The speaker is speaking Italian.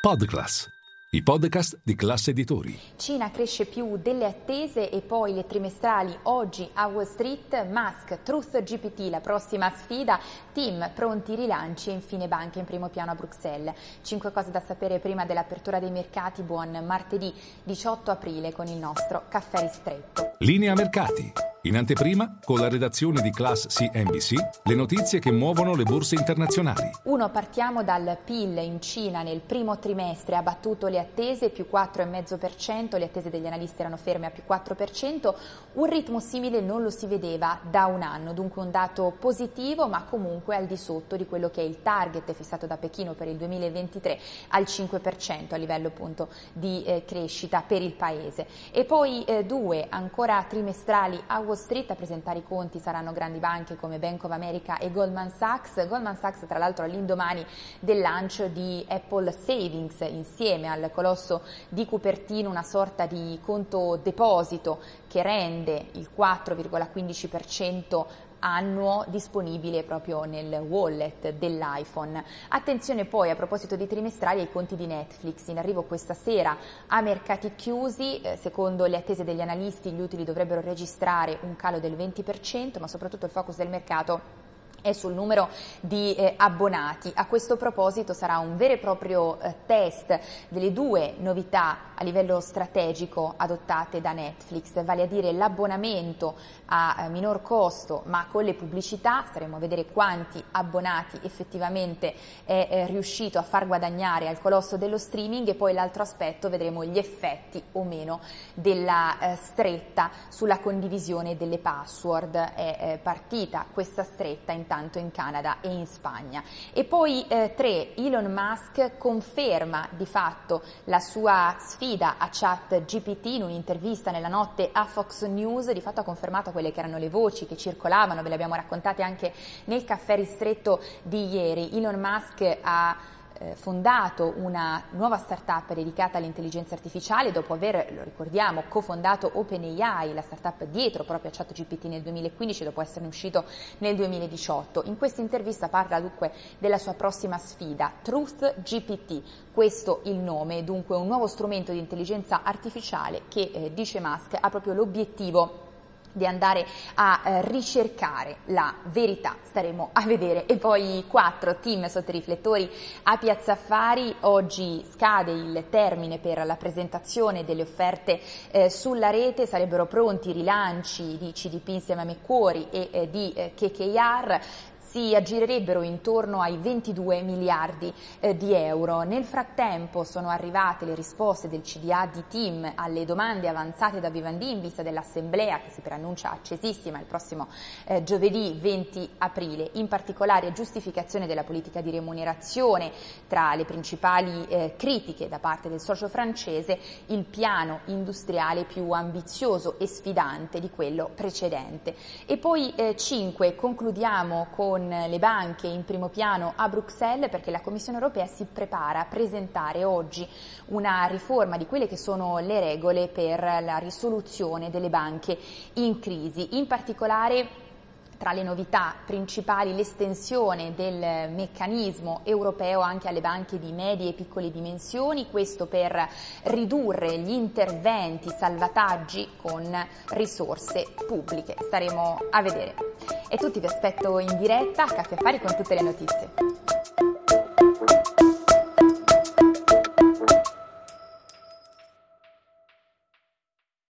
Podclass, i podcast di classe editori. Cina cresce più delle attese e poi le trimestrali oggi a Wall Street, Musk, Truth GPT, la prossima sfida, team, pronti rilanci e infine banche in primo piano a Bruxelles. Cinque cose da sapere prima dell'apertura dei mercati, buon martedì 18 aprile con il nostro caffè ristretto. Linea mercati. In anteprima, con la redazione di Class CNBC, le notizie che muovono le borse internazionali. Uno, partiamo dal PIL in Cina nel primo trimestre, ha battuto le attese, più 4,5%, le attese degli analisti erano ferme a più 4%, un ritmo simile non lo si vedeva da un anno, dunque un dato positivo ma comunque al di sotto di quello che è il target fissato da Pechino per il 2023 al 5% a livello appunto di eh, crescita per il paese. E poi eh, due, ancora trimestrali a Street a presentare i conti saranno grandi banche come Bank of America e Goldman Sachs. Goldman Sachs tra l'altro all'indomani del lancio di Apple Savings insieme al colosso di Cupertino una sorta di conto deposito che rende il 4,15% annuo disponibile proprio nel wallet dell'iPhone. Attenzione poi a proposito di trimestrali ai conti di Netflix, in arrivo questa sera a mercati chiusi, eh, secondo le attese degli analisti gli utili dovrebbero registrare un calo del 20%, ma soprattutto il focus del mercato è sul numero di eh, abbonati. A questo proposito sarà un vero e proprio eh, test delle due novità a livello strategico adottate da Netflix, vale a dire l'abbonamento a eh, minor costo ma con le pubblicità, staremo a vedere quanti abbonati effettivamente è eh, riuscito a far guadagnare al colosso dello streaming e poi l'altro aspetto vedremo gli effetti o meno della eh, stretta sulla condivisione delle password. È eh, partita questa stretta in intanto in Canada e in Spagna. E poi eh, tre, Elon Musk conferma di fatto la sua sfida a chat GPT in un'intervista nella notte a Fox News, di fatto ha confermato quelle che erano le voci che circolavano, ve le abbiamo raccontate anche nel caffè ristretto di ieri. Elon Musk ha eh, fondato una nuova startup dedicata all'intelligenza artificiale dopo aver, lo ricordiamo, cofondato OpenAI, la startup dietro proprio a ChatGPT nel 2015 dopo esserne uscito nel 2018. In questa intervista parla dunque della sua prossima sfida, Truth questo il nome, dunque un nuovo strumento di intelligenza artificiale che, eh, dice Musk, ha proprio l'obiettivo di andare a eh, ricercare la verità, staremo a vedere. E poi quattro team sotto i riflettori a Piazza Affari, oggi scade il termine per la presentazione delle offerte eh, sulla rete, sarebbero pronti i rilanci di CDP insieme a Meccuori e eh, di eh, KKR, si aggirerebbero intorno ai 22 miliardi eh, di euro. Nel frattempo sono arrivate le risposte del CDA di Team alle domande avanzate da Vivendi in vista dell'assemblea che si preannuncia accesissima il prossimo eh, giovedì 20 aprile, in particolare giustificazione della politica di remunerazione tra le principali eh, critiche da parte del socio francese, il piano industriale più ambizioso e sfidante di quello precedente. E poi 5 eh, concludiamo con con le banche in primo piano a Bruxelles perché la Commissione europea si prepara a presentare oggi una riforma di quelle che sono le regole per la risoluzione delle banche in crisi. In particolare tra le novità principali l'estensione del meccanismo europeo anche alle banche di medie e piccole dimensioni, questo per ridurre gli interventi, salvataggi con risorse pubbliche. Staremo a vedere. E tutti vi aspetto in diretta a Caffè Affari con tutte le notizie.